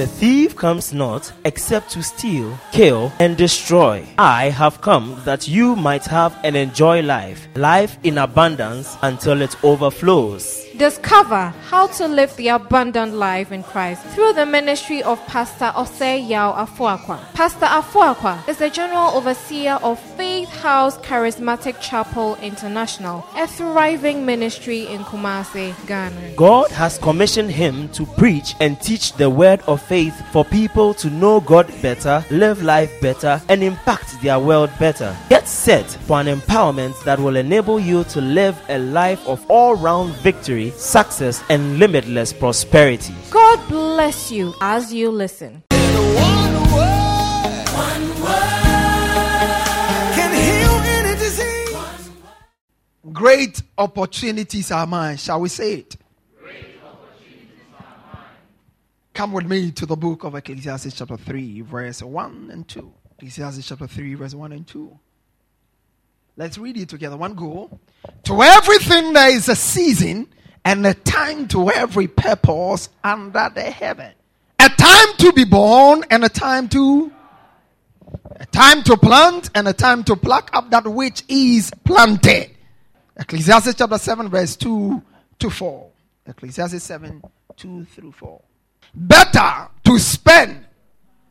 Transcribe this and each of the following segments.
The thief comes not except to steal, kill, and destroy. I have come that you might have and enjoy life, life in abundance until it overflows. Discover how to live the abundant life in Christ through the ministry of Pastor Osei Yao Afuakwa. Pastor Afuakwa is the General Overseer of Faith House Charismatic Chapel International, a thriving ministry in Kumasi, Ghana. God has commissioned him to preach and teach the word of faith for people to know God better, live life better, and impact their world better. Get set for an empowerment that will enable you to live a life of all round victory success, and limitless prosperity. God bless you as you listen. Great opportunities are mine. Shall we say it? Come with me to the book of Ecclesiastes, chapter 3, verse 1 and 2. Ecclesiastes, chapter 3, verse 1 and 2. Let's read it together. One go. To everything there is a season and a time to every purpose under the heaven. A time to be born and a time to a time to plant and a time to pluck up that which is planted. Ecclesiastes chapter 7 verse 2 to 4. Ecclesiastes 7 2 through 4. Better to spend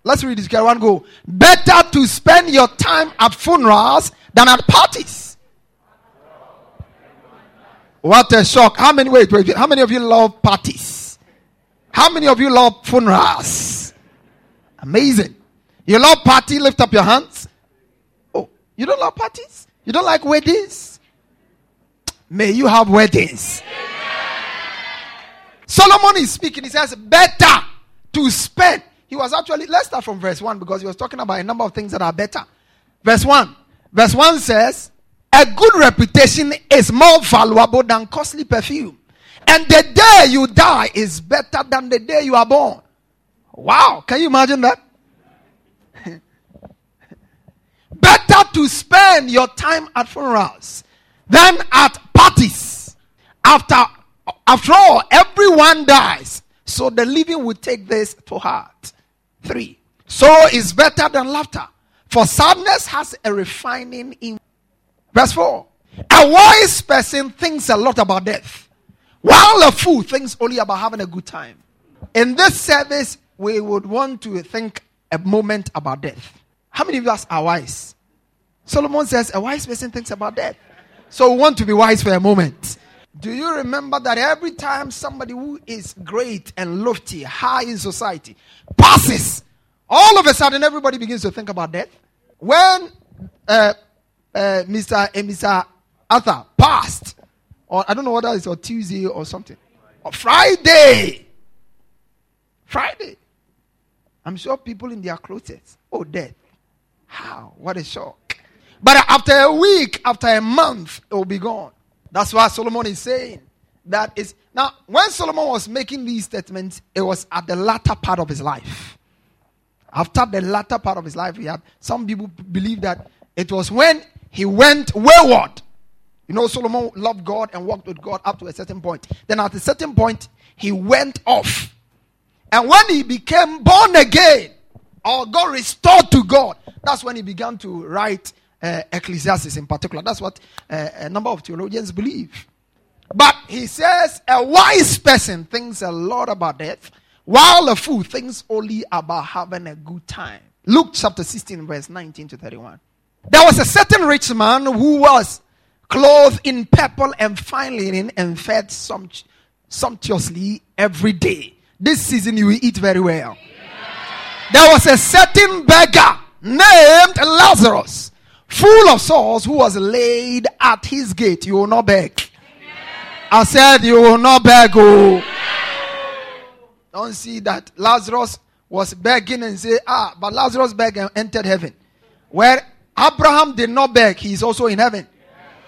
Let's read this. One go. Better to spend your time at funerals than at parties. What a shock. How many, wait, wait, how many of you love parties? How many of you love funerals? Amazing. You love party? Lift up your hands. Oh, you don't love parties? You don't like weddings? May you have weddings. Solomon is speaking. He says, better to spend. He was actually, let's start from verse 1 because he was talking about a number of things that are better. Verse 1. Verse 1 says, a good reputation is more valuable than costly perfume. And the day you die is better than the day you are born. Wow, can you imagine that? better to spend your time at funerals than at parties. After, after all, everyone dies. So the living will take this to heart. Three. So is better than laughter. For sadness has a refining in Verse 4. A wise person thinks a lot about death, while a fool thinks only about having a good time. In this service, we would want to think a moment about death. How many of us are wise? Solomon says a wise person thinks about death. So we want to be wise for a moment. Do you remember that every time somebody who is great and lofty, high in society, passes, all of a sudden everybody begins to think about death? When uh, uh, Mr. and Mr. Arthur passed, or I don't know whether it's on Tuesday or something, or Friday. Friday. I'm sure people in their closets. Oh, death. How? What a shock. But after a week, after a month, it will be gone. That's why Solomon is saying that is now when Solomon was making these statements, it was at the latter part of his life. After the latter part of his life, he had some people believe that it was when he went wayward. You know, Solomon loved God and walked with God up to a certain point. Then at a certain point, he went off. And when he became born again, or got restored to God, that's when he began to write uh, Ecclesiastes in particular. That's what uh, a number of theologians believe. But he says a wise person thinks a lot about death, while a fool thinks only about having a good time. Luke chapter 16, verse 19 to 31. There was a certain rich man who was clothed in purple and fine linen and fed sumptuously every day. This season you will eat very well. There was a certain beggar named Lazarus, full of sores, who was laid at his gate. You will not beg. I said, You will not beg. Oh. Don't see that Lazarus was begging and say, Ah, but Lazarus begged and entered heaven. Where Abraham did not beg, he is also in heaven.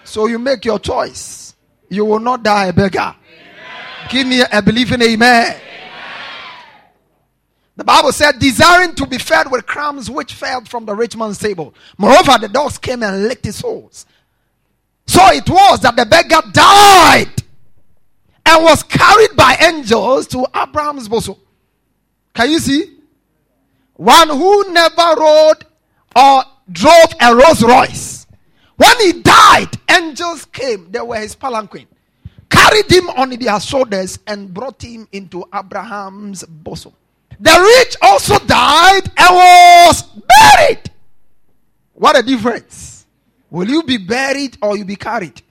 So you make your choice. You will not die a beggar. Amen. Give me a believing amen. amen. The Bible said, desiring to be fed with crumbs which fell from the rich man's table. Moreover, the dogs came and licked his soles. So it was that the beggar died and was carried by angels to Abraham's bosom. Can you see? One who never rode or drove a Rolls Royce. When he died, angels came. They were his palanquin, carried him on their shoulders, and brought him into Abraham's bosom. The rich also died and was buried. What a difference. Will you be buried or you be carried?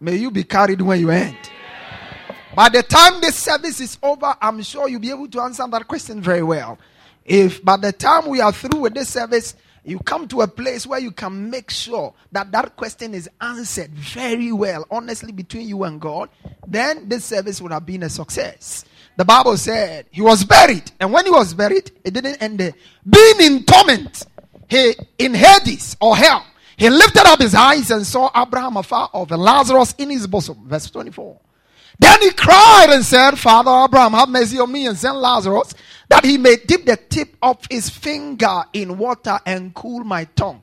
May you be carried when you end. By the time this service is over, I'm sure you'll be able to answer that question very well. If by the time we are through with this service, you come to a place where you can make sure that that question is answered very well, honestly, between you and God, then this service would have been a success. The Bible said he was buried, and when he was buried, it didn't end there. Being in torment, he in Hades or hell, he lifted up his eyes and saw Abraham afar off and Lazarus in his bosom. Verse 24. Then he cried and said, Father Abraham, have mercy on me and send Lazarus that he may dip the tip of his finger in water and cool my tongue.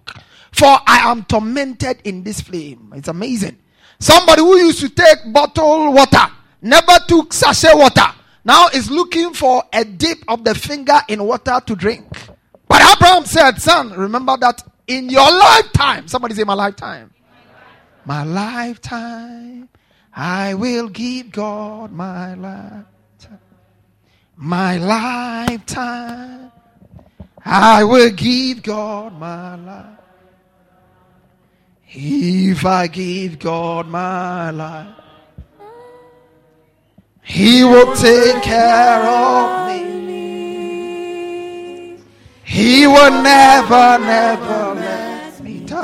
For I am tormented in this flame. It's amazing. Somebody who used to take bottled water, never took sachet water, now is looking for a dip of the finger in water to drink. But Abraham said, Son, remember that in your lifetime, somebody say, My lifetime. My lifetime, I will give God my lifetime. My lifetime, I will give God my life. If I give God my life, He will take care of me. He will never, never let me down.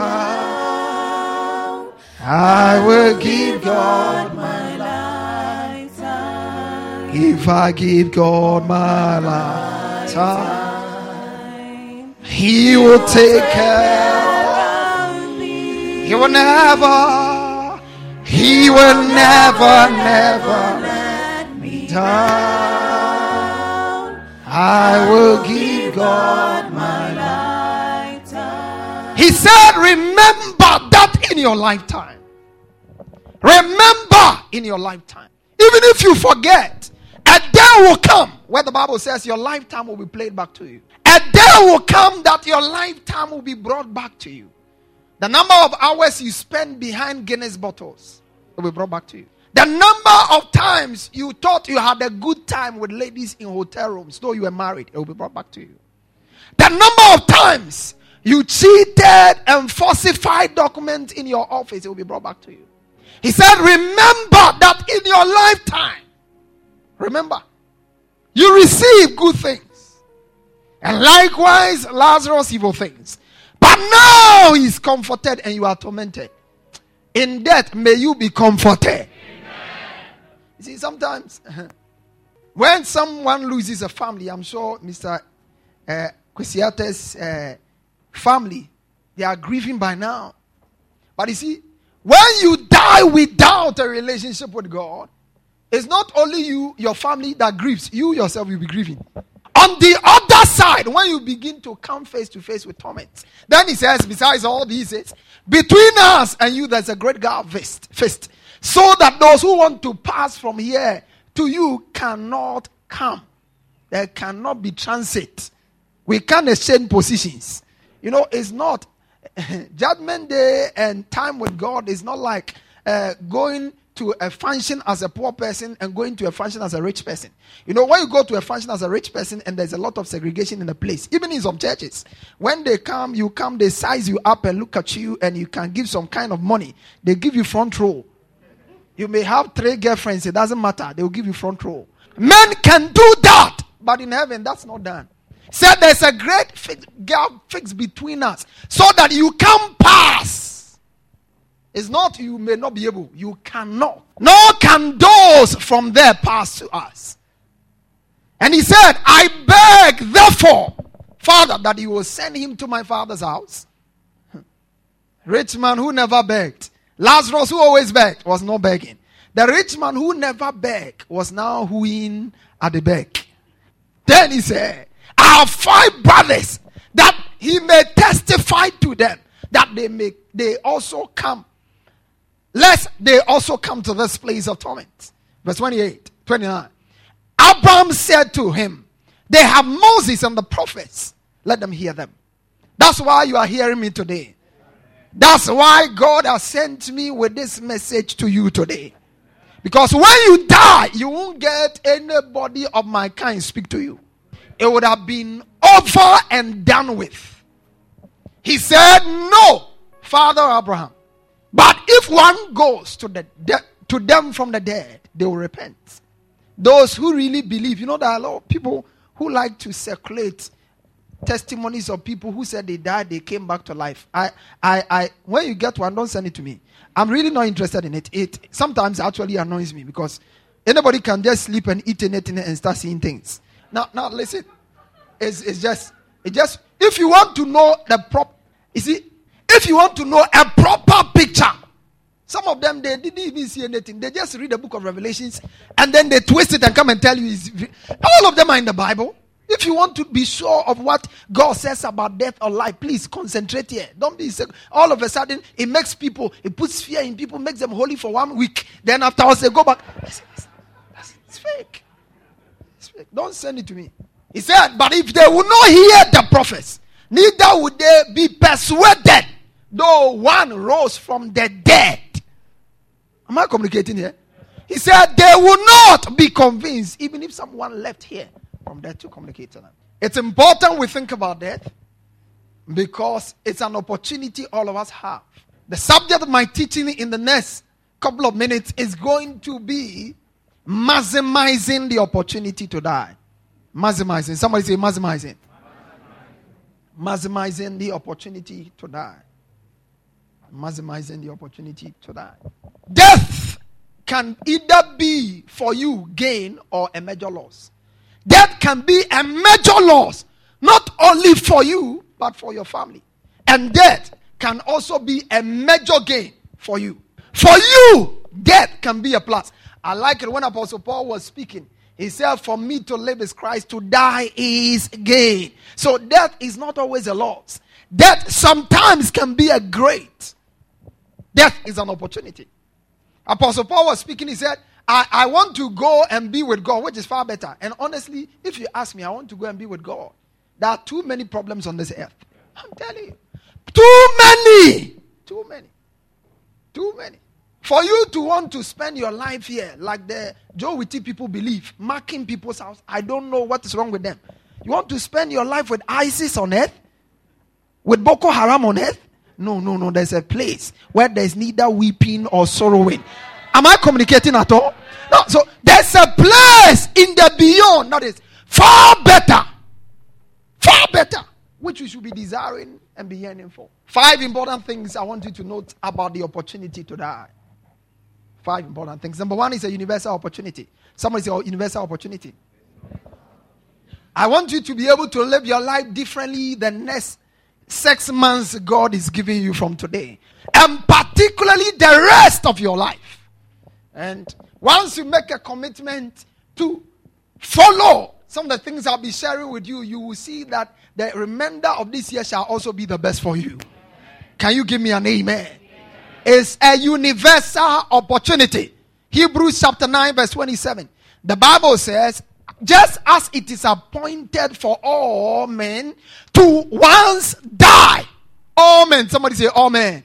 I will give God my. If I give God my lifetime, He will take care of me. He will never, He will never, never let me down. I will give God my lifetime. He said, Remember that in your lifetime. Remember in your lifetime. Even if you forget, day will come where the Bible says your lifetime will be played back to you. A day will come that your lifetime will be brought back to you. The number of hours you spend behind Guinness bottles will be brought back to you. The number of times you thought you had a good time with ladies in hotel rooms, though you were married, it will be brought back to you. The number of times you cheated and falsified documents in your office, it will be brought back to you. He said, Remember that in your lifetime, remember, you receive good things, and likewise Lazarus evil things. But now he is comforted and you are tormented. In death, may you be comforted. You see, sometimes when someone loses a family, I'm sure Mr. Uh, uh, family, they are grieving by now. But you see, when you die without a relationship with God, it's not only you, your family that grieves, you yourself will be grieving. On the other side, when you begin to come face to face with torment, then he says, besides all these, between us and you, there's a great gulf fist, fist, so that those who want to pass from here to you cannot come. There cannot be transit. We can't exchange positions. You know, it's not judgment day and time with God is not like uh, going to a function as a poor person and going to a function as a rich person. You know, when you go to a function as a rich person and there's a lot of segregation in the place, even in some churches, when they come, you come, they size you up and look at you and you can give some kind of money. They give you front row. You may have three girlfriends, it doesn't matter. They will give you front row. Men can do that, but in heaven, that's not done. Said there's a great fix, gap fixed between us so that you can pass. It's not you may not be able, you cannot. Nor can those from there pass to us. And he said, I beg, therefore, Father, that you will send him to my father's house. Hmm. Rich man who never begged. Lazarus, who always begged, was not begging. The rich man who never begged was now wooing at the beg. Then he said, I have five brothers that he may testify to them that they may they also come. Lest they also come to this place of torment. Verse 28, 29. Abraham said to him, They have Moses and the prophets. Let them hear them. That's why you are hearing me today. That's why God has sent me with this message to you today. Because when you die, you won't get anybody of my kind speak to you. It would have been over and done with. He said, No, Father Abraham. But if one goes to the de- to them from the dead, they will repent. Those who really believe, you know, there are a lot of people who like to circulate testimonies of people who said they died, they came back to life. I, I, I, when you get one, don't send it to me. I'm really not interested in it. It sometimes actually annoys me because anybody can just sleep and eat anything and start seeing things. Now, now listen. It's, it's just, it just, if you want to know the prop, you see, if you want to know a proper picture, some of them they didn't even see anything. They just read the book of Revelations and then they twist it and come and tell you. all of them are in the Bible. If you want to be sure of what God says about death or life, please concentrate here. Don't be sick. All of a sudden, it makes people, it puts fear in people, makes them holy for one week. Then afterwards, they go back. It's, it's, it's fake. It's fake. Don't send it to me. He said, But if they will not hear the prophets, neither would they be persuaded, though one rose from the dead. Am I communicating here? He said, They will not be convinced, even if someone left here from death to communicate to them. It's important we think about death because it's an opportunity all of us have. The subject of my teaching in the next couple of minutes is going to be maximizing the opportunity to die. Maximizing. Somebody say maximizing. Maximizing the opportunity to die. Maximizing the opportunity to die. Death can either be for you gain or a major loss. Death can be a major loss, not only for you, but for your family. And death can also be a major gain for you. For you, death can be a plus. I like it when Apostle Paul was speaking. He said, For me to live is Christ, to die is gain. So death is not always a loss. Death sometimes can be a great. Death is an opportunity. Apostle Paul was speaking, he said, I, I want to go and be with God, which is far better. And honestly, if you ask me, I want to go and be with God. There are too many problems on this earth. I'm telling you. Too many. Too many. Too many. For you to want to spend your life here, like the Joe Witty people believe, marking people's house, I don't know what is wrong with them. You want to spend your life with ISIS on earth? With Boko Haram on earth? No, no, no. There's a place where there's neither weeping or sorrowing. Am I communicating at all? No. So there's a place in the beyond that is far better, far better, which we should be desiring and be yearning for. Five important things I want you to note about the opportunity to die. Five important things. Number one is a universal opportunity. Somebody say, oh, universal opportunity. I want you to be able to live your life differently than next six months God is giving you from today, and particularly the rest of your life. And once you make a commitment to follow some of the things I'll be sharing with you, you will see that the remainder of this year shall also be the best for you. Can you give me an amen? It's a universal opportunity. Hebrews chapter 9, verse 27. The Bible says, just as it is appointed for all men to once die. All men. Somebody say, all men.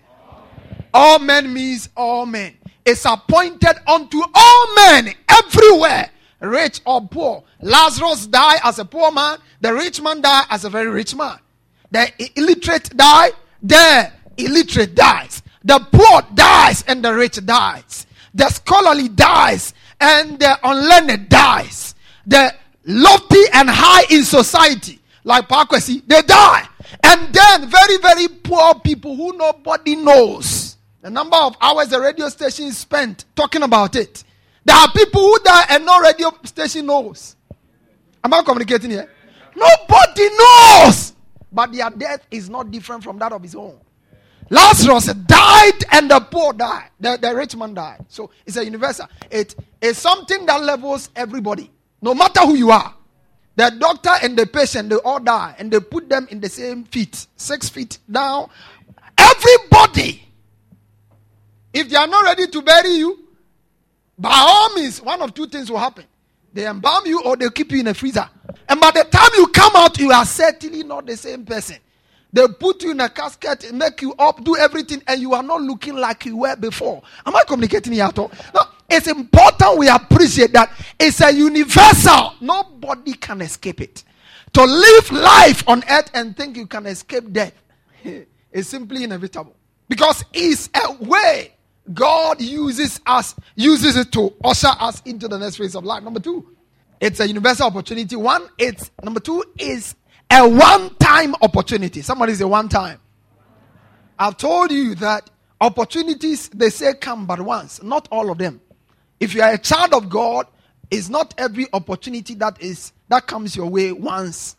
All men, means all men It's appointed unto all men everywhere, rich or poor. Lazarus died as a poor man, the rich man died as a very rich man. The illiterate die, the illiterate dies. The poor dies and the rich dies. The scholarly dies and the unlearned dies. The lofty and high in society, like Pakwesi, they die. And then very, very poor people who nobody knows the number of hours the radio station spent talking about it. There are people who die and no radio station knows. Am I communicating here? Nobody knows. But their death is not different from that of his own. Lazarus died and the poor died. The, the rich man died. So it's a universal. It is something that levels everybody, no matter who you are. The doctor and the patient, they all die and they put them in the same feet, six feet down. Everybody if they are not ready to bury you, by all means, one of two things will happen. They embalm you or they keep you in a freezer. And by the time you come out, you are certainly not the same person. They put you in a casket, make you up, do everything, and you are not looking like you were before. Am I communicating here at all? No, it's important we appreciate that it's a universal. Nobody can escape it. To live life on earth and think you can escape death is simply inevitable. Because it's a way God uses us, uses it to usher us into the next phase of life. Number two, it's a universal opportunity. One, it's number two is a one-time opportunity. Somebody say one time. I've told you that opportunities they say come but once, not all of them. If you are a child of God, it's not every opportunity that is that comes your way once.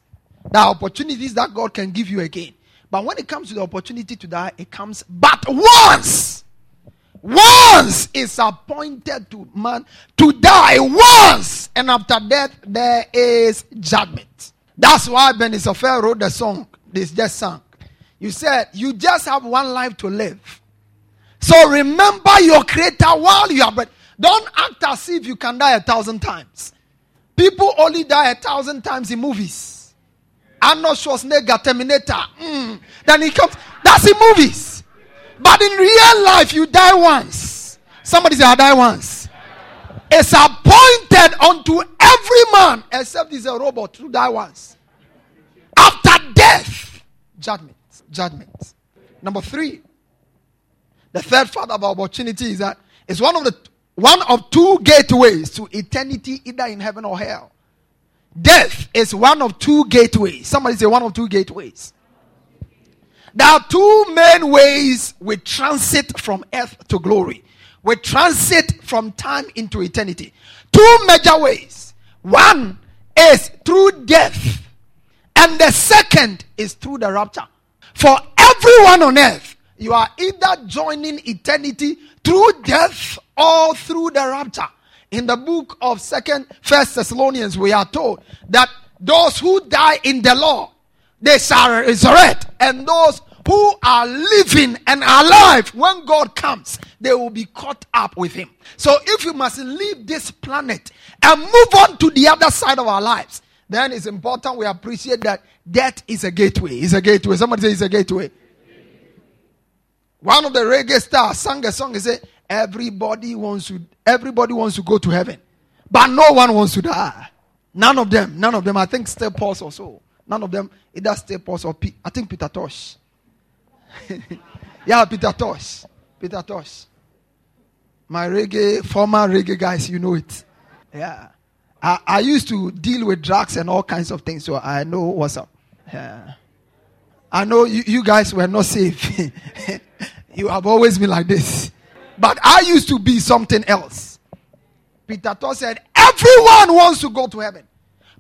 There are opportunities that God can give you again. But when it comes to the opportunity to die, it comes but once. Once is appointed to man to die once, and after death there is judgment. That's why Ben Isofer wrote the song this just sang. You said you just have one life to live. So remember your creator while you are breath. Don't act as if you can die a thousand times. People only die a thousand times in movies. Arnold Schwarzenegger, Terminator. Mm. Then he comes. That's in movies. But in real life, you die once. Somebody say, I die once. It's appointed unto every man, except he's a robot, to die once. After death, judgment. Judgment. Number three, the third part of opportunity is that it's one of the one of two gateways to eternity, either in heaven or hell. Death is one of two gateways. Somebody say one of two gateways. There are two main ways we transit from earth to glory. We transit from time into eternity. Two major ways. One is through death, and the second is through the rapture. For everyone on earth, you are either joining eternity through death or through the rapture. In the book of Second First Thessalonians, we are told that those who die in the law, they shall resurrect, and those who are living and alive when God comes, they will be caught up with Him. So, if you must leave this planet and move on to the other side of our lives, then it's important we appreciate that death is a gateway. It's a gateway. Somebody say it's a gateway. One of the reggae stars sang a song. He said, Everybody wants to everybody wants to go to heaven, but no one wants to die. None of them, none of them. I think Steel Pulse or so. None of them either Steel Pulse or I think Peter Tosh. yeah, Peter Tosh. Peter Tosh. My reggae, former reggae guys, you know it. Yeah. I, I used to deal with drugs and all kinds of things, so I know what's up. Yeah. I know you, you guys were not safe. you have always been like this. But I used to be something else. Peter Tosh said, Everyone wants to go to heaven,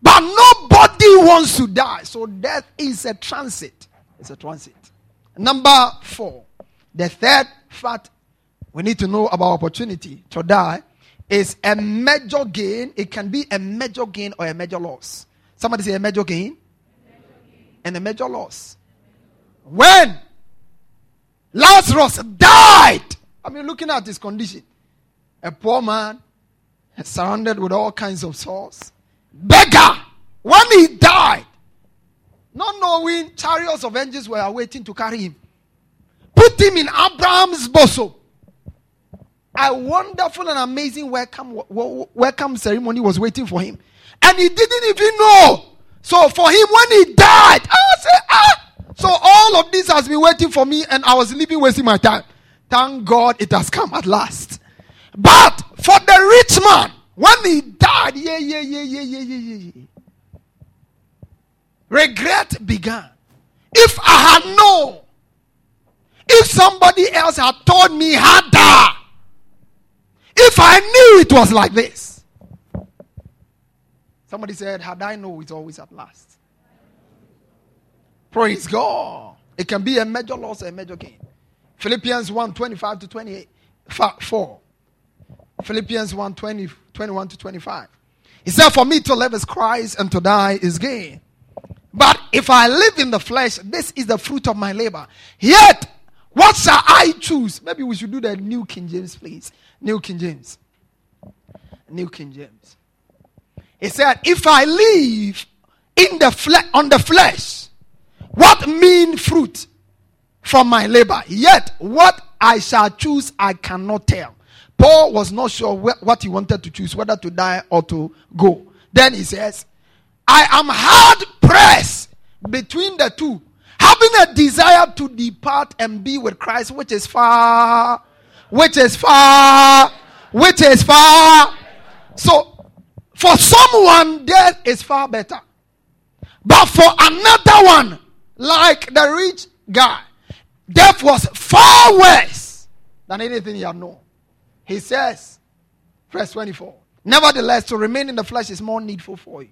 but nobody wants to die. So death is a transit. It's a transit. Number four, the third fact we need to know about opportunity to die is a major gain. It can be a major gain or a major loss. Somebody say a major gain, major gain. and a major loss. When Lazarus died, I mean, looking at his condition, a poor man, surrounded with all kinds of sores, beggar. When he died, not knowing chariots of angels were waiting to carry him, put him in Abraham's bosom. A wonderful and amazing welcome, welcome ceremony was waiting for him. And he didn't even know. So for him, when he died, I said, ah. So all of this has been waiting for me, and I was living wasting my time. Thank God it has come at last. But for the rich man, when he died, yeah, yeah, yeah, yeah, yeah, yeah, yeah. Regret began. If I had known, if somebody else had told me harder, if I knew it was like this. Somebody said, Had I known it's always at last. Praise God. It can be a major loss a major gain. Philippians 1 25 to 28. 4. Philippians 1 20, 21 to 25. He said, For me to live is Christ and to die is gain. But if I live in the flesh, this is the fruit of my labor. Yet, what shall I choose? Maybe we should do the New King James, please. New King James. New King James. He said, If I live in the fle- on the flesh, what mean fruit from my labor? Yet what I shall choose, I cannot tell. Paul was not sure wh- what he wanted to choose, whether to die or to go. Then he says, I am hard pressed between the two, having a desire to depart and be with Christ, which is far, which is far, which is far. So, for someone, death is far better. But for another one, like the rich guy, death was far worse than anything he had known. He says, verse 24, Nevertheless, to remain in the flesh is more needful for you.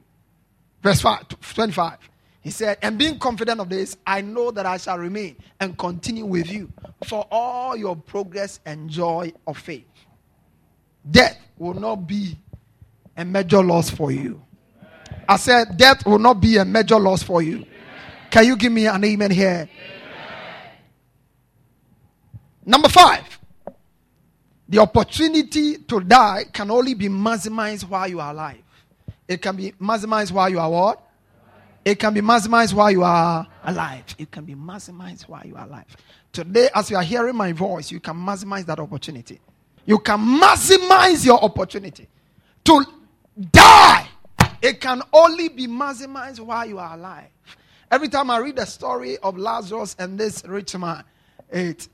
Verse 5, 25. He said, And being confident of this, I know that I shall remain and continue with you for all your progress and joy of faith. Death will not be a major loss for you. I said, Death will not be a major loss for you. Can you give me an amen here? Number five, the opportunity to die can only be maximized while you are alive. It can be maximized while you are what? It can be maximized while you are alive. It can be maximized while you are alive. Today, as you are hearing my voice, you can maximize that opportunity. You can maximize your opportunity. To die, it can only be maximized while you are alive. Every time I read the story of Lazarus and this rich man, it,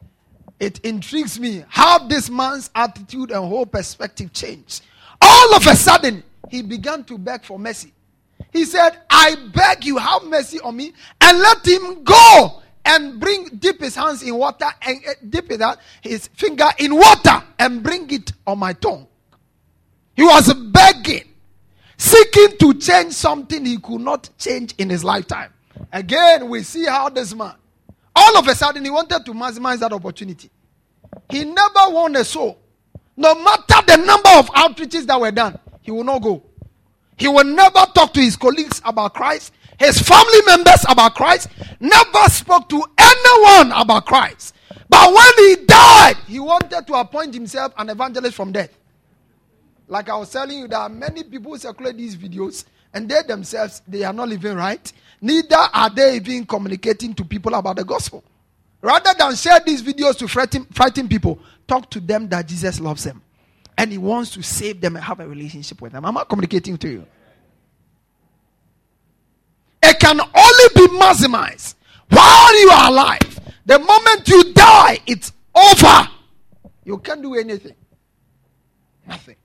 it intrigues me how this man's attitude and whole perspective changed. All of a sudden, he began to beg for mercy. He said, I beg you, have mercy on me and let him go and bring, dip his hands in water and uh, dip it out, his finger in water and bring it on my tongue. He was begging, seeking to change something he could not change in his lifetime. Again, we see how this man, all of a sudden, he wanted to maximize that opportunity. He never won a soul. No matter the number of outreaches that were done, he will not go. He will never talk to his colleagues about Christ, his family members about Christ, never spoke to anyone about Christ. But when he died, he wanted to appoint himself an evangelist from death. Like I was telling you, there are many people who circulate these videos, and they themselves they are not living right. Neither are they even communicating to people about the gospel. Rather than share these videos to frighten, frighten people, talk to them that Jesus loves them and he wants to save them and have a relationship with them. I'm not communicating to you. It can only be maximized while you are alive. The moment you die, it's over. You can't do anything. Nothing.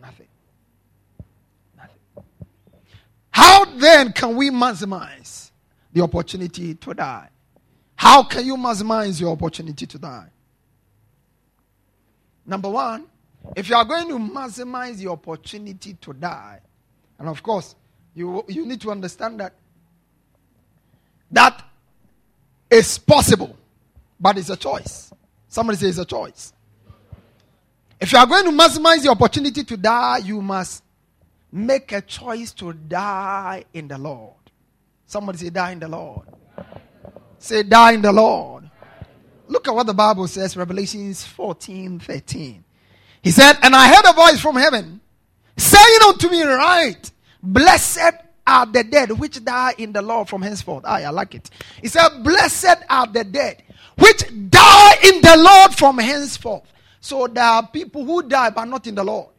Nothing. Nothing. How then can we maximize the opportunity to die? How can you maximize your opportunity to die? Number one, if you are going to maximize the opportunity to die, and of course, you, you need to understand that that is possible, but it's a choice. Somebody say it's a choice. If you are going to maximize the opportunity to die, you must make a choice to die in the Lord. Somebody say, die in the Lord. Say, die in the Lord. Look at what the Bible says, Revelations 14 13. He said, And I heard a voice from heaven saying unto me, Right, blessed are the dead which die in the Lord from henceforth. I, I like it. He said, Blessed are the dead which die in the Lord from henceforth. So there are people who die but not in the Lord.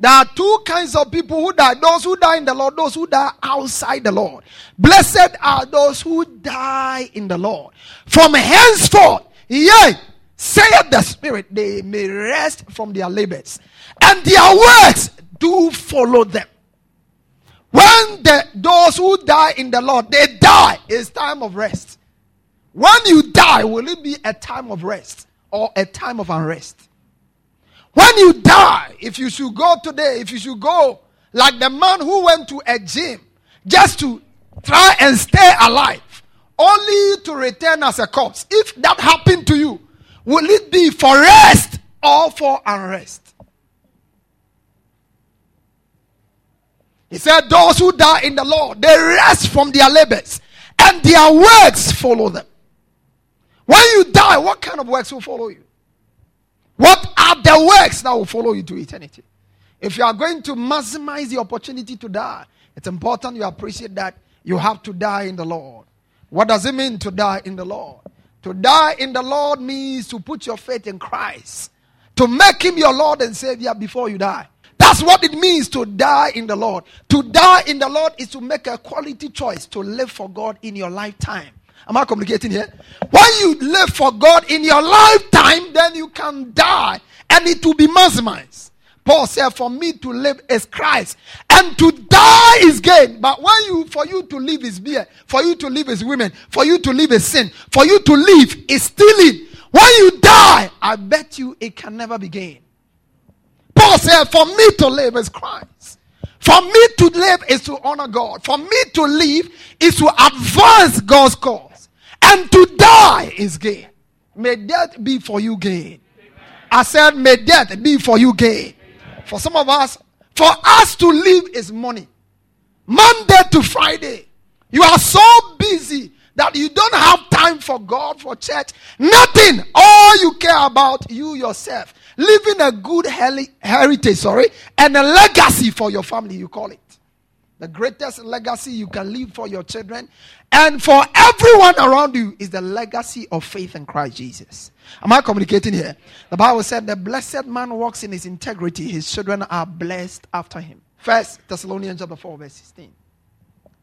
There are two kinds of people who die those who die in the Lord, those who die outside the Lord. Blessed are those who die in the Lord. From henceforth, yea, saith the Spirit, they may rest from their labors, and their works do follow them. When the, those who die in the Lord, they die, it's time of rest. When you die, will it be a time of rest or a time of unrest? When you die, if you should go today, if you should go like the man who went to a gym just to try and stay alive, only to return as a corpse, if that happened to you, will it be for rest or for unrest? He said, Those who die in the Lord, they rest from their labors, and their works follow them. When you die, what kind of works will follow you? What are the works that will follow you to eternity? If you are going to maximize the opportunity to die, it's important you appreciate that you have to die in the Lord. What does it mean to die in the Lord? To die in the Lord means to put your faith in Christ, to make Him your Lord and Savior before you die. That's what it means to die in the Lord. To die in the Lord is to make a quality choice to live for God in your lifetime. Am I communicating here? When you live for God in your lifetime, then you can die and it will be maximized. Paul said, For me to live is Christ, and to die is gain. But when you, for you to live is beer, for you to live is women, for you to live is sin, for you to live is stealing. When you die, I bet you it can never be gain. Paul said, For me to live is Christ. For me to live is to honor God. For me to live is to advance God's cause. And to die is gain. May death be for you gain. I said, May death be for you gain. For some of us, for us to live is money. Monday to Friday. You are so busy that you don't have time for God, for church, nothing. All you care about you yourself. Living a good heritage, sorry, and a legacy for your family, you call it. The greatest legacy you can leave for your children and for everyone around you is the legacy of faith in Christ Jesus. Am I communicating here? The Bible said the blessed man walks in his integrity, his children are blessed after him. First Thessalonians chapter 4, verse 16.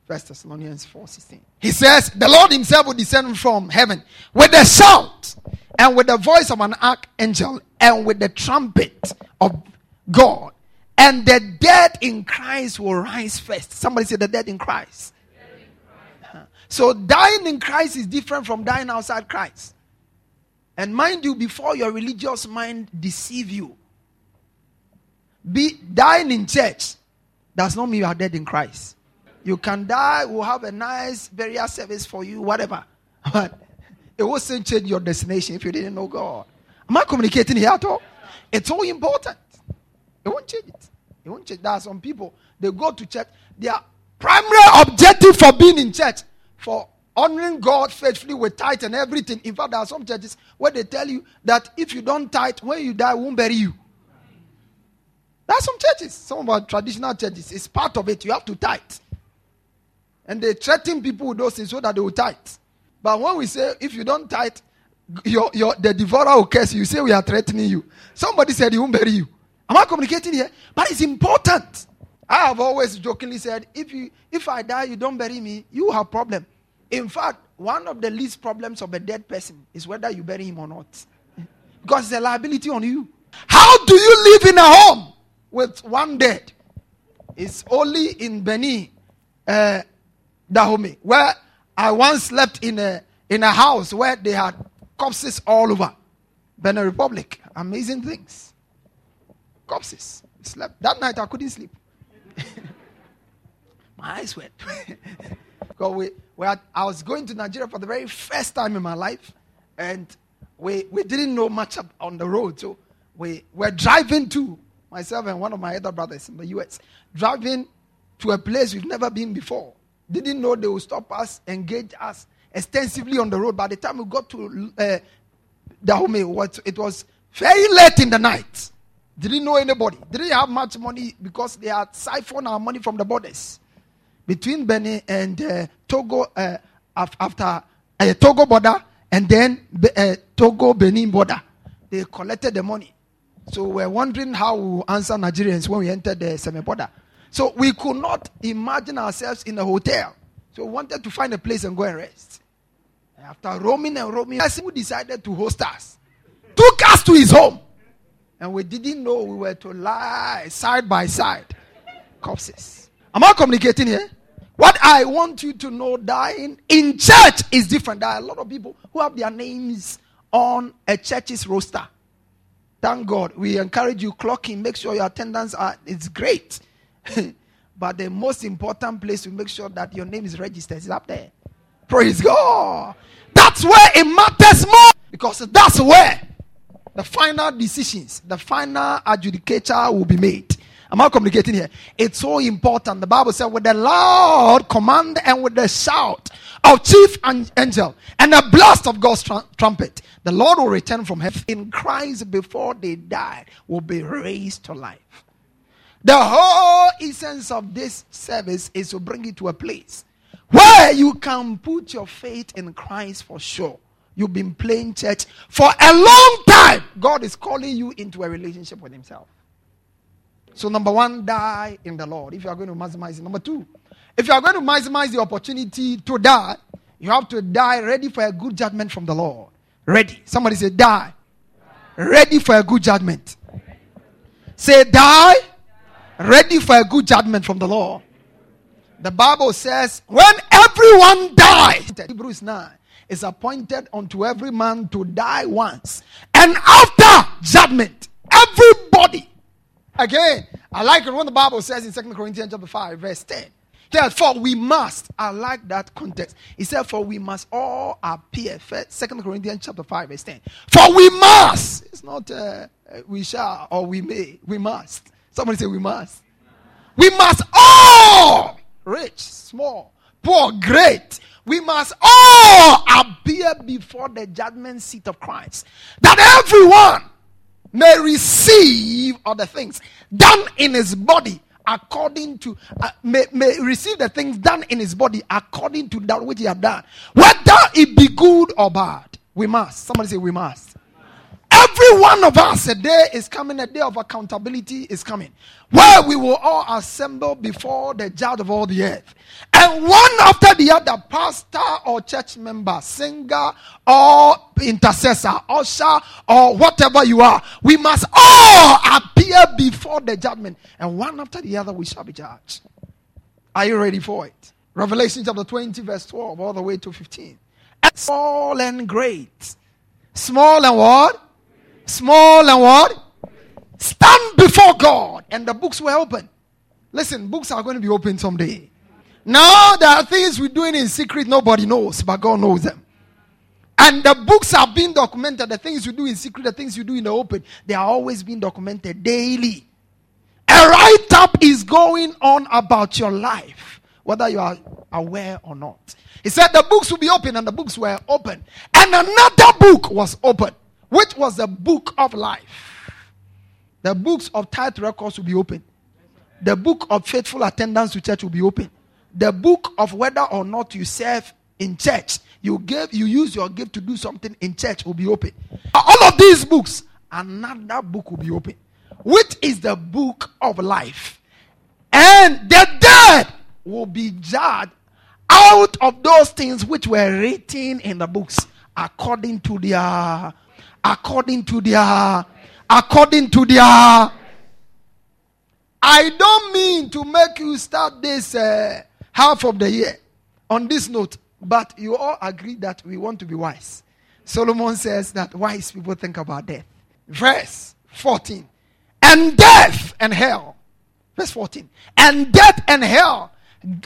First Thessalonians 4 16. He says, The Lord Himself will descend from heaven with a shout, and with the voice of an archangel, and with the trumpet of God and the dead in Christ will rise first. Somebody say the dead in Christ. Dead in Christ. So dying in Christ is different from dying outside Christ. And mind you, before your religious mind deceive you, be dying in church does not mean you are dead in Christ. You can die, we'll have a nice burial service for you, whatever. But it will not change your destination if you didn't know God. Am I communicating here at all? It's all important. It won't change it. It won't change. There are some people, they go to church. Their primary objective for being in church, for honoring God faithfully with tithe and everything. In fact, there are some churches where they tell you that if you don't tithe, when you die, won't bury you. There are some churches, some of our traditional churches, it's part of it. You have to tithe. And they threaten people with those things so that they will tithe. But when we say, if you don't tithe, your, your, the devourer will curse you. You say we are threatening you. Somebody said he won't bury you. Am I communicating here? But it's important. I have always jokingly said, if you if I die, you don't bury me, you have problem. In fact, one of the least problems of a dead person is whether you bury him or not. Because it's a liability on you. How do you live in a home with one dead? It's only in Benin, uh, Dahomey, where I once slept in a in a house where they had corpses all over. Benin Republic. Amazing things corpses. Slept. That night I couldn't sleep. my eyes wet. because we, we had, I was going to Nigeria for the very first time in my life, and we, we didn't know much on the road. So we were driving to, myself and one of my other brothers in the US, driving to a place we've never been before. Didn't know they would stop us, engage us extensively on the road. By the time we got to uh, Dahomey, it was very late in the night. Didn't know anybody. Didn't have much money because they had siphoned our money from the borders. Between Benin and uh, Togo, uh, after uh, Togo border and then uh, Togo Benin border, they collected the money. So we're wondering how we answer Nigerians when we entered the Seme border. So we could not imagine ourselves in a hotel. So we wanted to find a place and go and rest. After roaming and roaming, we decided to host us. Took us to his home. And we didn't know we were to lie side by side. Corpses. Am I communicating here? What I want you to know dying in church is different. There are a lot of people who have their names on a church's roster. Thank God. We encourage you clocking, make sure your attendance are it's great. but the most important place to make sure that your name is registered is up there. Praise God. That's where it matters more because that's where the final decisions, the final adjudicator will be made. Am I communicating here? It's so important. The Bible said, with the loud command and with the shout of chief angel and the blast of God's tr- trumpet, the Lord will return from heaven in Christ before they die, will be raised to life. The whole essence of this service is to bring you to a place where you can put your faith in Christ for sure. You've been playing church for a long time. God is calling you into a relationship with Himself. So, number one, die in the Lord if you are going to maximize it. Number two, if you are going to maximize the opportunity to die, you have to die ready for a good judgment from the Lord. Ready. Somebody say, die. Ready for a good judgment. Say, die. Ready for a good judgment from the Lord. The Bible says, when everyone dies, Hebrews 9, is appointed unto every man to die once. And after judgment, everybody. Again, I like it when the Bible says in Second Corinthians chapter 5, verse 10. Therefore, we must. I like that context. He said, For we must all appear. Second Corinthians chapter 5, verse 10. For we must. It's not uh, we shall or we may. We must. Somebody say, We must. We must all, rich, small, poor, great, we must all appear before the judgment seat of Christ. That everyone may receive other things done in his body according to uh, may, may receive the things done in his body according to that which he had done whether it be good or bad we must somebody say we must every one of us a day is coming a day of accountability is coming where we will all assemble before the judge of all the earth. And one after the other pastor or church member singer or intercessor usher or whatever you are we must all appear before the judgment. And one after the other we shall be judged. Are you ready for it? Revelation chapter 20 verse 12 all the way to 15 small and great. Small and what small and what? Stand before God. And the books were open. Listen, books are going to be open someday. Now there are things we're doing in secret, nobody knows, but God knows them. And the books are being documented. The things you do in secret, the things you do in the open, they are always being documented daily. A write up is going on about your life, whether you are aware or not. He said the books will be open, and the books were open. And another book was open which was the book of life. The books of tithe records will be open. The book of faithful attendance to church will be open. The book of whether or not you serve in church, you give, you use your gift to do something in church will be open. All of these books, another book will be open, which is the book of life. And the dead will be judged out of those things which were written in the books according to their according to their according to their I don't mean to make you start this uh, half of the year on this note, but you all agree that we want to be wise. Solomon says that wise people think about death. Verse 14. And death and hell. Verse 14. And death and hell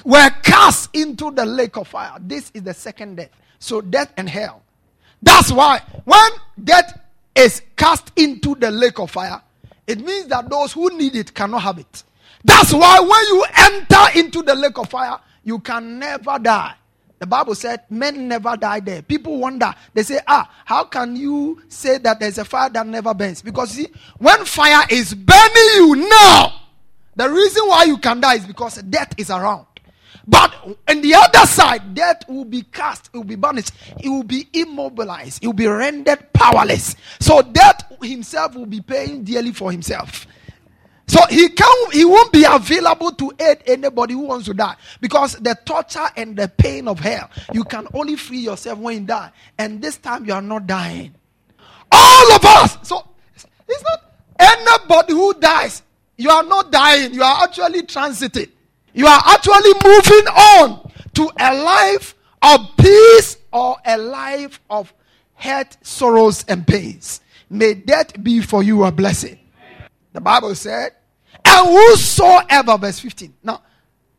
were cast into the lake of fire. This is the second death. So death and hell that's why when death is cast into the lake of fire, it means that those who need it cannot have it. That's why when you enter into the lake of fire, you can never die. The Bible said men never die there. People wonder. They say, ah, how can you say that there's a fire that never burns? Because see, when fire is burning you now, the reason why you can die is because death is around. But on the other side, death will be cast, it will be banished, it will be immobilized, it will be rendered powerless. So death himself will be paying dearly for himself. So he can he won't be available to aid anybody who wants to die because the torture and the pain of hell you can only free yourself when you die, and this time you are not dying. All of us. So it's not anybody who dies. You are not dying. You are actually transiting. You are actually moving on to a life of peace or a life of hurt, sorrows, and pains. May that be for you a blessing. The Bible said, and whosoever, verse 15. Now,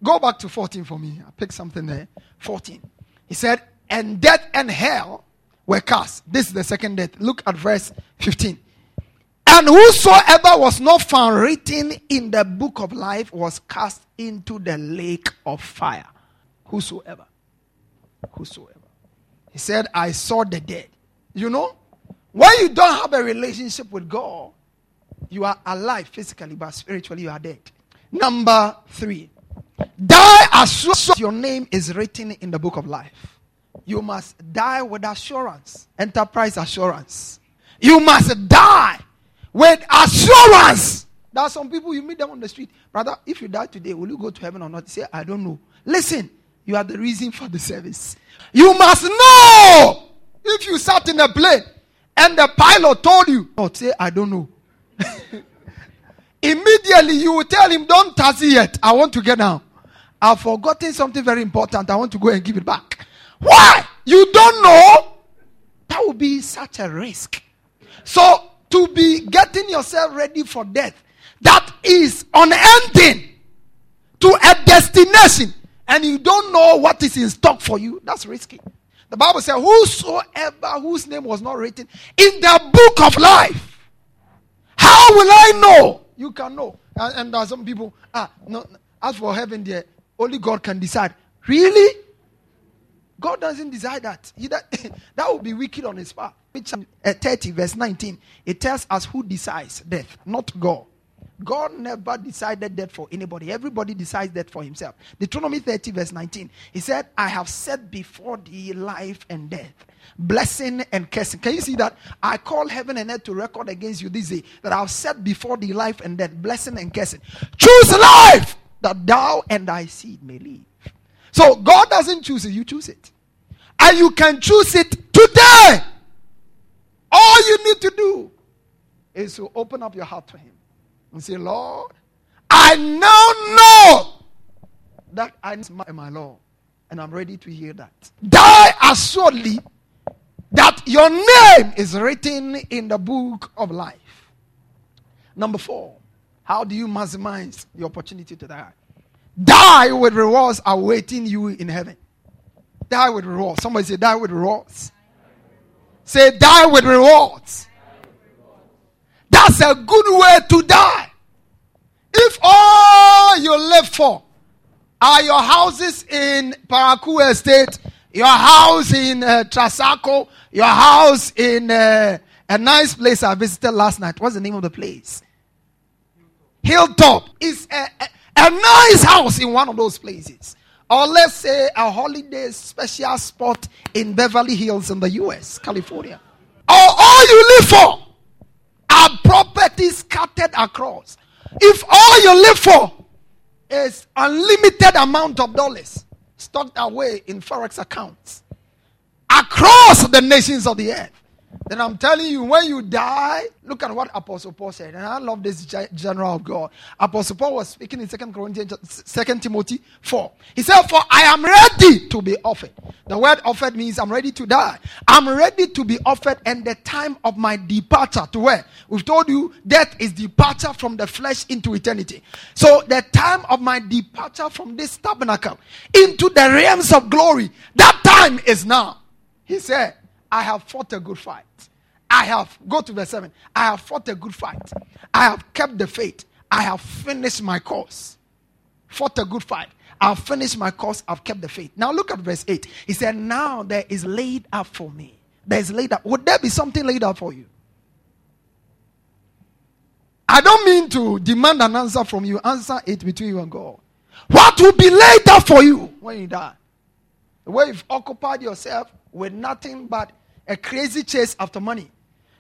go back to 14 for me. I picked something there. 14. He said, and death and hell were cast. This is the second death. Look at verse 15. And whosoever was not found written in the book of life was cast into the lake of fire. Whosoever. Whosoever. He said, I saw the dead. You know, when you don't have a relationship with God, you are alive physically, but spiritually you are dead. Number three, die as your name is written in the book of life. You must die with assurance, enterprise assurance. You must die with assurance. There are some people you meet them on the street, brother. If you die today, will you go to heaven or not? say, I don't know. Listen, you are the reason for the service. You must know if you sat in a plane and the pilot told you, oh, say, I don't know. Immediately you will tell him, Don't taxi yet. I want to get down. I've forgotten something very important. I want to go and give it back. Why? You don't know? That would be such a risk. So, to be getting yourself ready for death, that is unending to a destination, and you don't know what is in stock for you, that's risky. The Bible says, Whosoever whose name was not written in the book of life, how will I know? You can know. And, and there are some people, ah, no, as for heaven, there, only God can decide. Really? God doesn't decide that. He, that, that would be wicked on his part. Which uh, 30, verse 19, it tells us who decides death, not God. God never decided that for anybody. Everybody decides that for himself. Deuteronomy 30, verse 19. He said, I have set before thee life and death, blessing and cursing. Can you see that? I call heaven and earth to record against you this day that I have set before thee life and death, blessing and cursing. Choose life that thou and thy seed may live. So God doesn't choose it, you choose it. And you can choose it today. All you need to do is to open up your heart to Him and say, Lord, I now know that I need my, my Lord. And I'm ready to hear that. Die assuredly that your name is written in the book of life. Number four, how do you maximize the opportunity to die? Die with rewards awaiting you in heaven. Die with rewards. Somebody say, die with rewards. Say, die with rewards. That's a good way to die. If all you live for are your houses in Parakou Estate, your house in uh, Trasacco, your house in uh, a nice place I visited last night. What's the name of the place? Hilltop. It's a, a, a nice house in one of those places. Or let's say a holiday special spot in Beverly Hills in the US, California. Or all you live for are properties scattered across. If all you live for is unlimited amount of dollars stocked away in forex accounts across the nations of the earth, then I'm telling you, when you die, look at what Apostle Paul said. And I love this general of God. Apostle Paul was speaking in 2 Corinthians, 2 Timothy 4. He said, For I am ready to be offered. The word offered means I'm ready to die. I'm ready to be offered, and the time of my departure to where? We've told you death is departure from the flesh into eternity. So the time of my departure from this tabernacle into the realms of glory, that time is now. He said, I have fought a good fight. I have, go to verse 7. I have fought a good fight. I have kept the faith. I have finished my course. Fought a good fight. I've finished my course. I've kept the faith. Now look at verse 8. He said, Now there is laid up for me. There is laid up. Would there be something laid up for you? I don't mean to demand an answer from you. Answer it between you and God. What will be laid up for you when you die? The way you've occupied yourself with nothing but a crazy chase after money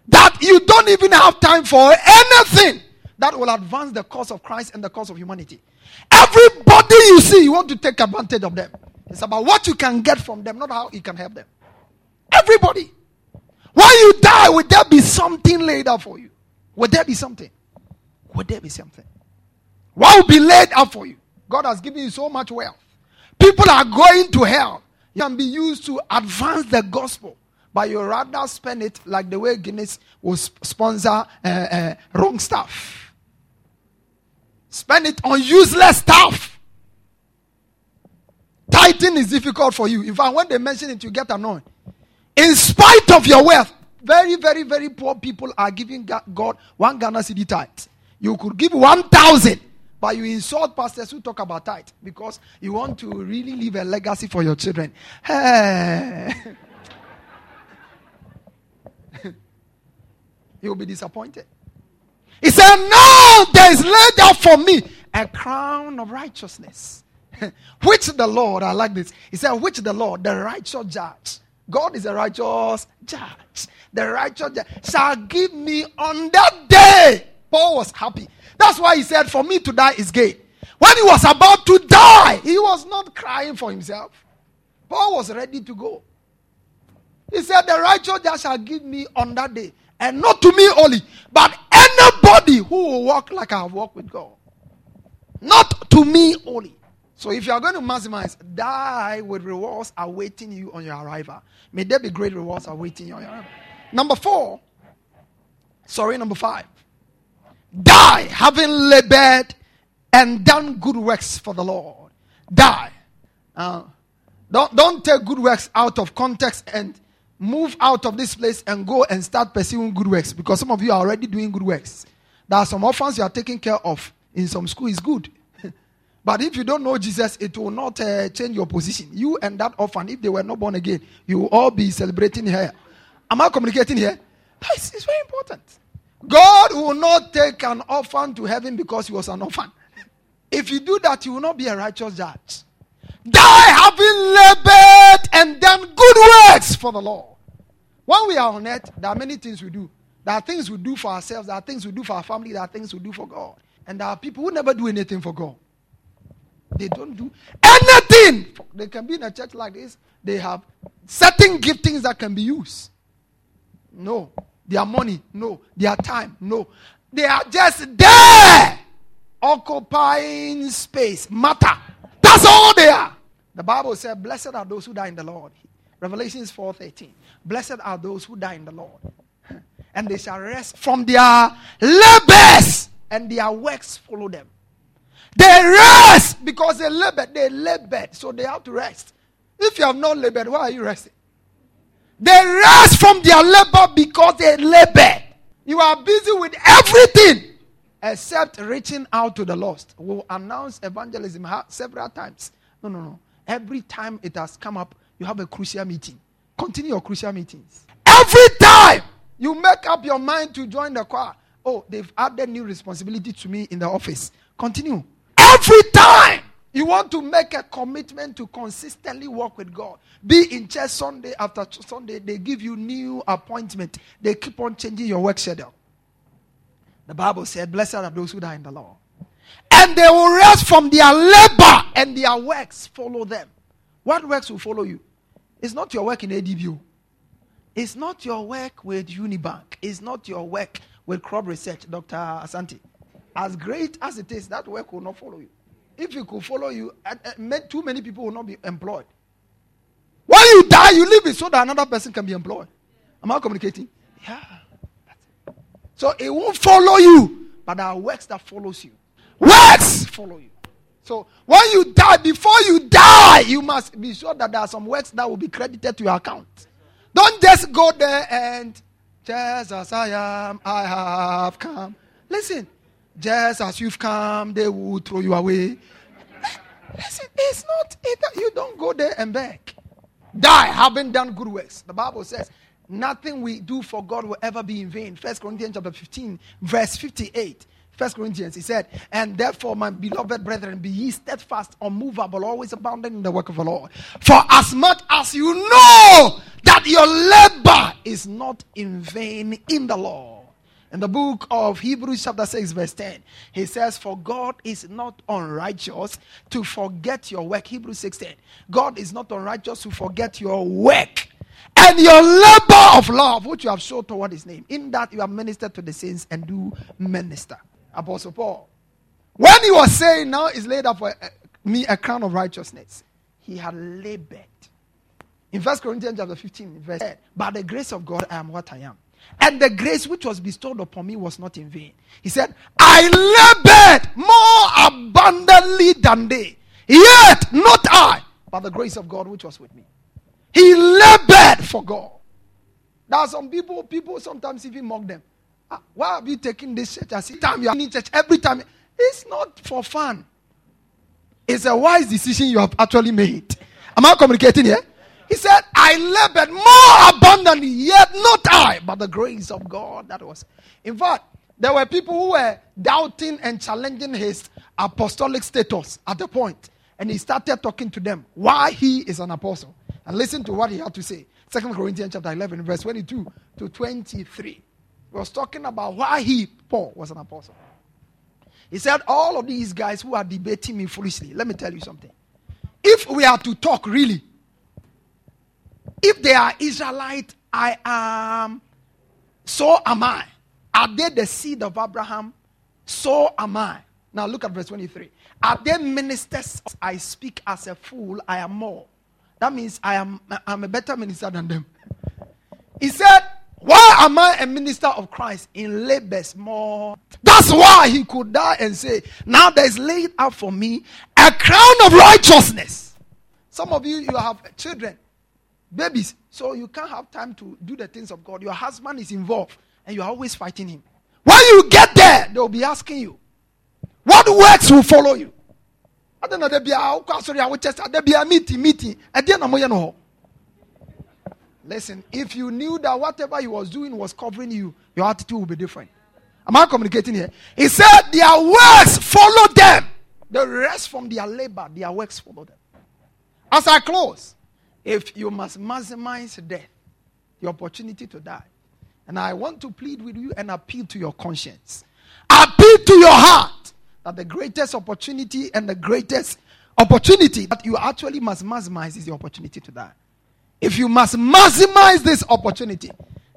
that you don't even have time for anything that will advance the cause of Christ and the cause of humanity. Everybody you see, you want to take advantage of them. It's about what you can get from them, not how you can help them. Everybody. When you die, would there be something laid out for you? Would there be something? Would there be something? What will be laid out for you? God has given you so much wealth. People are going to hell. You can be used to advance the gospel but you rather spend it like the way Guinness will sponsor uh, uh, wrong stuff. Spend it on useless stuff. Tithing is difficult for you. In fact, when they mention it, you get annoyed. In spite of your wealth, very, very, very poor people are giving God one Ghana cedi tithe. You could give 1,000, but you insult pastors who talk about tithe because you want to really leave a legacy for your children. Hey. You'll be disappointed. He said, No, there is laid out for me a crown of righteousness, which the Lord, I like this. He said, which the Lord, the righteous judge, God is a righteous judge, the righteous judge shall give me on that day. Paul was happy. That's why he said, For me to die is gain. When he was about to die, he was not crying for himself. Paul was ready to go. He said, The righteous judge shall give me on that day. And not to me only, but anybody who will walk like I walked with God. Not to me only. So if you are going to maximize, die with rewards awaiting you on your arrival. May there be great rewards awaiting you on your arrival. Number four, sorry, number five. Die having labored and done good works for the Lord. Die. Uh, don't, don't take good works out of context and move out of this place and go and start pursuing good works because some of you are already doing good works. There are some orphans you are taking care of in some school is good. but if you don't know Jesus, it will not uh, change your position. You and that orphan, if they were not born again, you will all be celebrating here. Am I communicating here? It's, it's very important. God will not take an orphan to heaven because he was an orphan. If you do that, you will not be a righteous judge. Die having labored and done good works for the Lord. When we are on earth, there are many things we do. There are things we do for ourselves, there are things we do for our family, there are things we do for God. And there are people who never do anything for God. They don't do anything. They can be in a church like this. They have certain giftings that can be used. No. Their money, no. Their time, no. They are just there, occupying space, matter. That's all they are. The Bible said, Blessed are those who die in the Lord. Revelations 4:13. Blessed are those who die in the Lord. And they shall rest from their labors, and their works follow them. They rest because they labored. They labored, so they have to rest. If you have not labored, why are you resting? They rest from their labor because they labor. You are busy with everything except reaching out to the lost. We'll announce evangelism several times. No, no, no. Every time it has come up, you have a crucial meeting. Continue your crucial meetings. Every time you make up your mind to join the choir, oh, they've added new responsibility to me in the office. Continue. Every time you want to make a commitment to consistently work with God. Be in church Sunday after Sunday, they give you new appointment. They keep on changing your work schedule. The Bible said, Blessed are those who die in the Lord. And they will rest from their labor and their works follow them. What works will follow you? It's not your work in ADBO. It's not your work with Unibank. It's not your work with crop research, Dr. Asante. As great as it is, that work will not follow you. If it could follow you, uh, uh, too many people will not be employed. When you die, you leave it so that another person can be employed. Am I communicating? Yeah. So it won't follow you, but there are works that follows you. Works follow you. So when you die, before you die, you must be sure that there are some works that will be credited to your account. Don't just go there and just as I am, I have come. Listen, just as you've come, they will throw you away. Listen, it's not, it, you don't go there and beg. Die having done good works. The Bible says, nothing we do for God will ever be in vain. First Corinthians chapter 15, verse 58. First Corinthians, he said, And therefore, my beloved brethren, be ye steadfast, unmovable, always abounding in the work of the Lord. For as much as you know that your labor is not in vain in the Lord. In the book of Hebrews, chapter 6, verse 10, he says, For God is not unrighteous to forget your work. Hebrews 6 10. God is not unrighteous to forget your work and your labor of love, which you have shown toward his name. In that you have ministered to the saints and do minister. Apostle Paul. When he was saying, Now is laid up for uh, me a crown of righteousness, he had labored. In 1 Corinthians chapter 15, verse 10, by the grace of God, I am what I am. And the grace which was bestowed upon me was not in vain. He said, I labored more abundantly than they. Yet not I, but the grace of God which was with me. He labored for God. There are some people, people sometimes even mock them. Ah, why have you taken this church? Every time you are in church, every time. It's not for fun. It's a wise decision you have actually made. Am I communicating here? He said, I labored more abundantly, yet not I, but the grace of God that was. In fact, There were people who were doubting and challenging his apostolic status at the point. And he started talking to them why he is an apostle. And listen to what he had to say. Second Corinthians chapter 11, verse 22 to 23. Was talking about why he, Paul, was an apostle. He said, All of these guys who are debating me foolishly, let me tell you something. If we are to talk really, if they are Israelite, I am, so am I. Are they the seed of Abraham? So am I. Now look at verse 23. Are they ministers? I speak as a fool, I am more. That means I am I'm a better minister than them. He said, Why am I a minister of Christ in labors more? That's why he could die and say, Now there is laid up for me a crown of righteousness. Some of you, you have children, babies, so you can't have time to do the things of God. Your husband is involved and you're always fighting him. When you get there, they'll be asking you, What works will follow you? I don't know, there be ah, a sorry, I will just ah, there be a meeting, meeting. Listen, if you knew that whatever he was doing was covering you, your attitude would be different. Am I communicating here? He said, Their works follow them. The rest from their labor, their works follow them. As I close, if you must maximize death, the opportunity to die, and I want to plead with you and appeal to your conscience, appeal to your heart that the greatest opportunity and the greatest opportunity that you actually must maximize is the opportunity to die. If you must maximize this opportunity,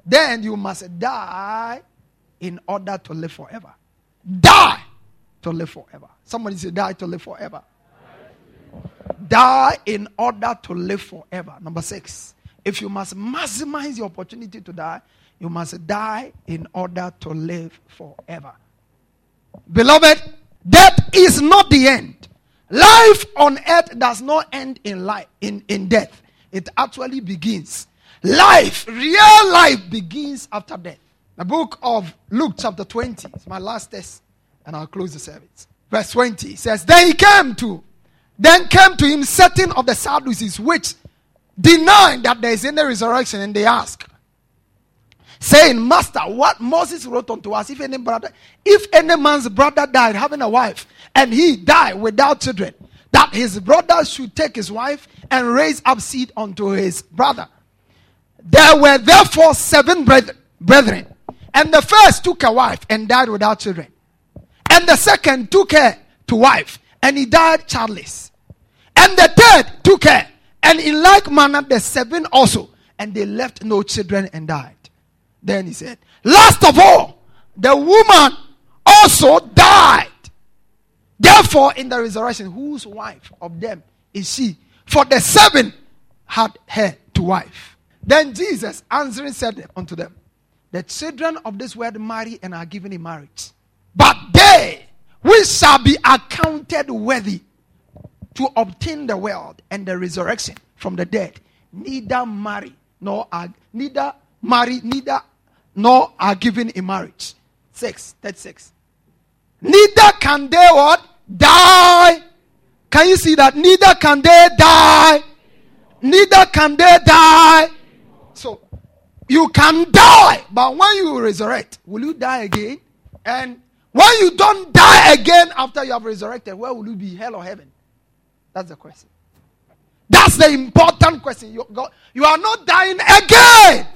then you must die in order to live forever. Die to live forever. Somebody say, die to live forever. Die in order to live forever. Number six, if you must maximize the opportunity to die, you must die in order to live forever. Beloved, death is not the end. Life on earth does not end in life in, in death. It actually begins. Life, real life begins after death. The book of Luke, chapter 20, is my last test, and I'll close the service. Verse 20 says, Then he came to, then came to him certain of the Sadducees, which denied that there is any resurrection, and they ask, saying, Master, what Moses wrote unto us, if any brother, if any man's brother died having a wife, and he died without children, that his brother should take his wife and raise up seed unto his brother. There were therefore seven brethren and the first took a wife and died without children. And the second took her to wife and he died childless. And the third took her. And in like manner, the seven also. And they left no children and died. Then he said, Last of all, the woman also died. Therefore, in the resurrection, whose wife of them is she? For the seven had her to wife. Then Jesus answering said unto them, the children of this world marry and are given in marriage. But they which shall be accounted worthy to obtain the world and the resurrection from the dead, neither marry nor are neither marry, neither nor are given in marriage. Six, that's six. Neither can they what? Die. Can you see that? Neither can they die. Neither can they die. So you can die, but when you resurrect, will you die again? And when you don't die again after you have resurrected, where will you be? Hell or heaven? That's the question. That's the important question. You, you are not dying again.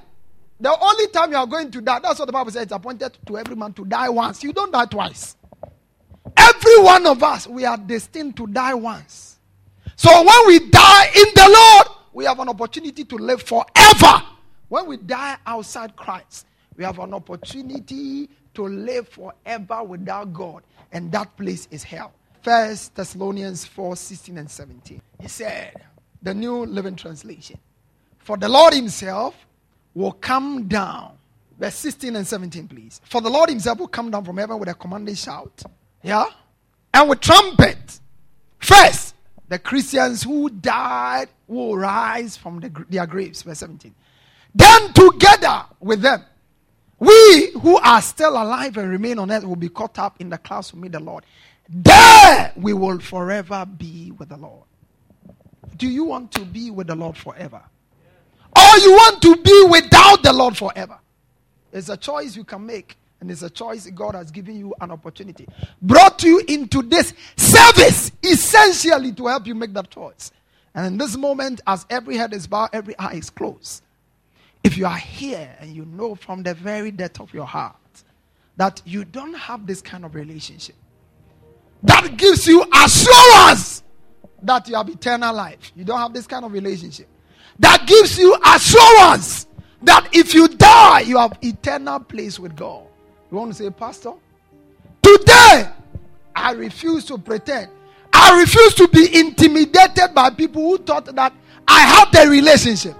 The only time you are going to die, that's what the Bible says, it's appointed to every man to die once. You don't die twice. Every one of us, we are destined to die once. So when we die in the Lord, we have an opportunity to live forever. When we die outside Christ, we have an opportunity to live forever without God, and that place is hell. First Thessalonians 4 16 and 17. He said, the New Living Translation, For the Lord Himself will come down. Verse 16 and 17, please. For the Lord Himself will come down from heaven with a commanding shout. Yeah? And with trumpet. First, the Christians who died will rise from the, their graves. Verse 17. Then together with them, we who are still alive and remain on earth will be caught up in the clouds to meet the Lord. There we will forever be with the Lord. Do you want to be with the Lord forever? Or you want to be without the Lord forever? It's a choice you can make, And it's a choice God has given you an opportunity. Brought you into this service essentially to help you make that choice. And in this moment, as every head is bowed, every eye is closed. If you are here and you know from the very depth of your heart that you don't have this kind of relationship, that gives you assurance that you have eternal life. You don't have this kind of relationship. That gives you assurance that if you die, you have eternal place with God. You want to say, Pastor? Today, I refuse to pretend. I refuse to be intimidated by people who thought that I have the relationship.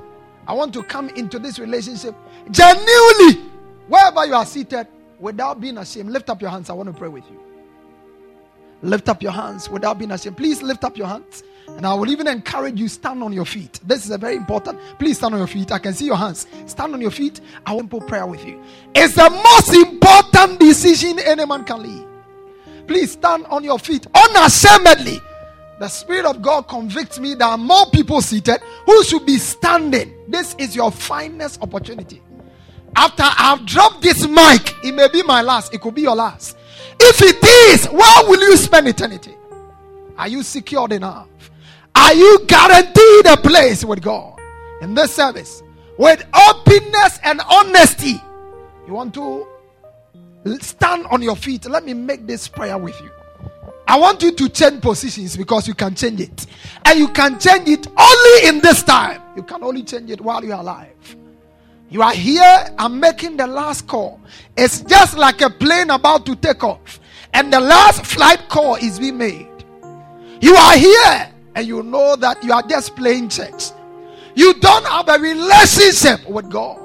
I want to come into this relationship genuinely, wherever you are seated, without being ashamed. Lift up your hands. I want to pray with you. Lift up your hands without being ashamed. Please lift up your hands. And I will even encourage you stand on your feet. This is a very important. Please stand on your feet. I can see your hands. Stand on your feet. I want to prayer with you. It's the most important decision any man can lead. Please stand on your feet unashamedly. The Spirit of God convicts me there are more people seated who should be standing. This is your finest opportunity. After I've dropped this mic, it may be my last, it could be your last. If it is, where will you spend eternity? Are you secured enough? Are you guaranteed a place with God in this service? With openness and honesty, you want to stand on your feet. Let me make this prayer with you. I want you to change positions because you can change it. And you can change it only in this time. You can only change it while you are alive. You are here, I'm making the last call. It's just like a plane about to take off, and the last flight call is being made. You are here, and you know that you are just playing church. You don't have a relationship with God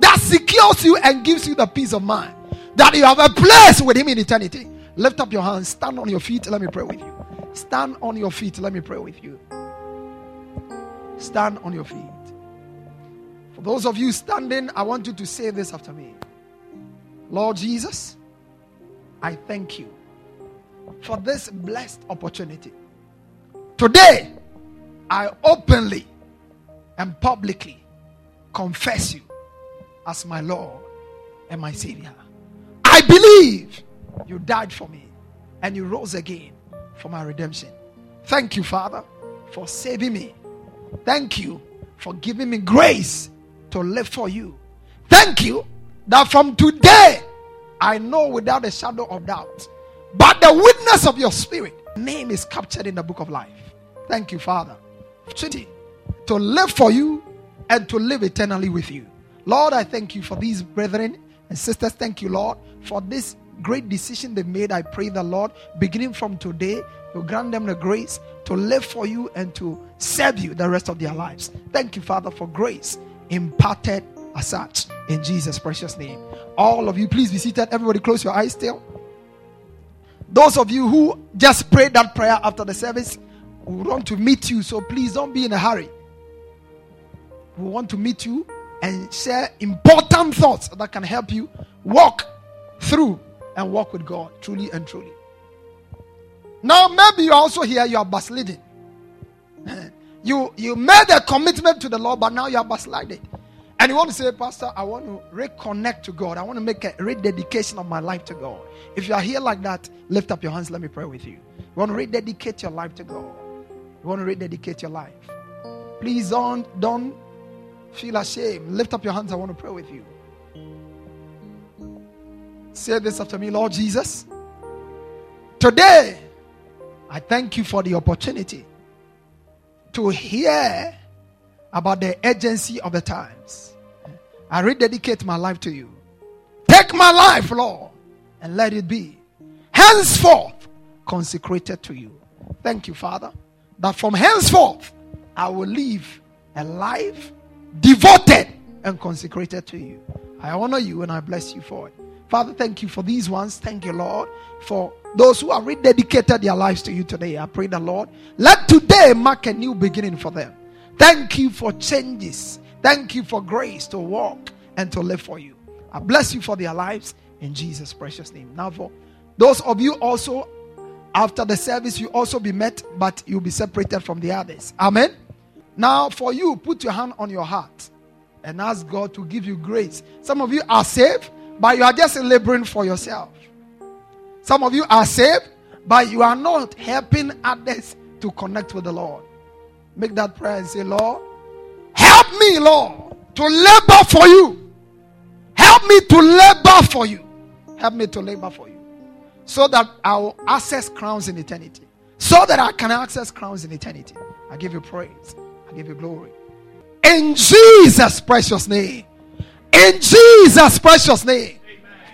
that secures you and gives you the peace of mind that you have a place with Him in eternity. Lift up your hands, stand on your feet. Let me pray with you. Stand on your feet. Let me pray with you. Stand on your feet. For those of you standing, I want you to say this after me Lord Jesus, I thank you for this blessed opportunity. Today, I openly and publicly confess you as my Lord and my Savior. I believe you died for me and you rose again for my redemption. Thank you, Father, for saving me. Thank you for giving me grace to live for you. Thank you that from today I know without a shadow of doubt, but the witness of your spirit, name is captured in the book of life. Thank you, Father. To live for you and to live eternally with you. Lord, I thank you for these brethren and sisters. Thank you, Lord, for this great decision they made. I pray the Lord, beginning from today, you grant them the grace to live for you and to serve you the rest of their lives. Thank you, Father, for grace imparted as such in Jesus' precious name. All of you, please be seated. Everybody, close your eyes still. Those of you who just prayed that prayer after the service, we want to meet you, so please don't be in a hurry. We want to meet you and share important thoughts that can help you walk through and walk with God truly and truly. Now, maybe you're also here, you are backsliding. You you made a commitment to the Lord, but now you are backsliding. And you want to say, Pastor, I want to reconnect to God. I want to make a rededication of my life to God. If you are here like that, lift up your hands. Let me pray with you. You want to rededicate your life to God. You want to rededicate your life. Please don't don't feel ashamed. Lift up your hands. I want to pray with you. Say this after me, Lord Jesus. Today, I thank you for the opportunity to hear about the urgency of the times. I rededicate my life to you. Take my life, Lord, and let it be henceforth consecrated to you. Thank you, Father, that from henceforth I will live a life devoted and consecrated to you. I honor you and I bless you for it. Father, thank you for these ones. Thank you, Lord, for those who have rededicated their lives to you today. I pray the Lord, let today mark a new beginning for them. Thank you for changes. Thank you for grace to walk and to live for you. I bless you for their lives in Jesus' precious name. Now, for those of you also, after the service, you also be met, but you'll be separated from the others. Amen. Now, for you, put your hand on your heart and ask God to give you grace. Some of you are saved, but you are just laboring for yourself. Some of you are saved, but you are not helping others to connect with the Lord. Make that prayer and say, Lord, help me, Lord, to labor for you. Help me to labor for you. Help me to labor for you. So that I will access crowns in eternity. So that I can access crowns in eternity. I give you praise. I give you glory. In Jesus' precious name. In Jesus' precious name.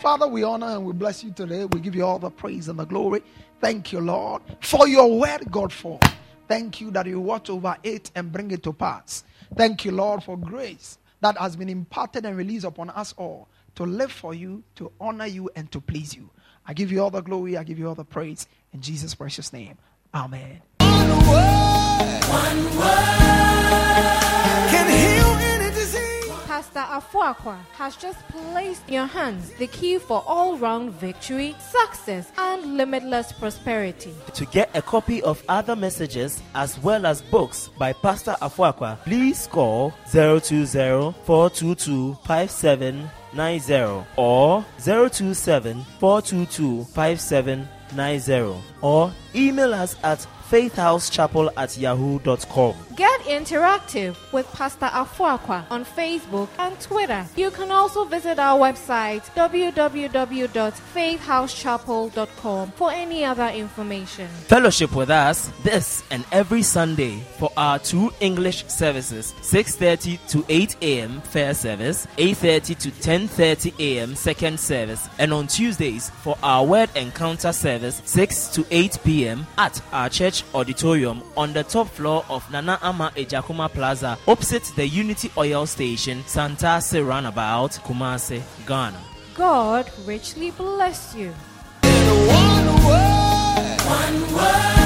Father, we honor and we bless you today. We give you all the praise and the glory. Thank you, Lord, for your word, God, for. Thank you that you watch over it and bring it to pass. Thank you, Lord, for grace that has been imparted and released upon us all to live for you, to honor you, and to please you. I give you all the glory, I give you all the praise. In Jesus' precious name. Amen. One word. One word. Can heal any disease. Pastor Afuaqua has just placed in your hands the key for all round victory, success, and limitless prosperity. To get a copy of other messages as well as books by Pastor Afuaqua, please call 020-422-5790 or 027-422-5790 or email us at faithhousechapel at yahoo.com. Get interactive with Pastor Afuaqua on Facebook and Twitter. You can also visit our website www.faithhousechapel.com for any other information. Fellowship with us this and every Sunday for our two English services 6:30 to 8 a.m. first service, 8:30 to 10:30 a.m. second service, and on Tuesdays for our word encounter service 6 to 8 p.m. at our church Church Auditorium on the top floor of Nana Ama Ejakuma Plaza, opposite the Unity Oil Station, Santase Roundabout, Kumase, Ghana. God richly bless you. One word. One word.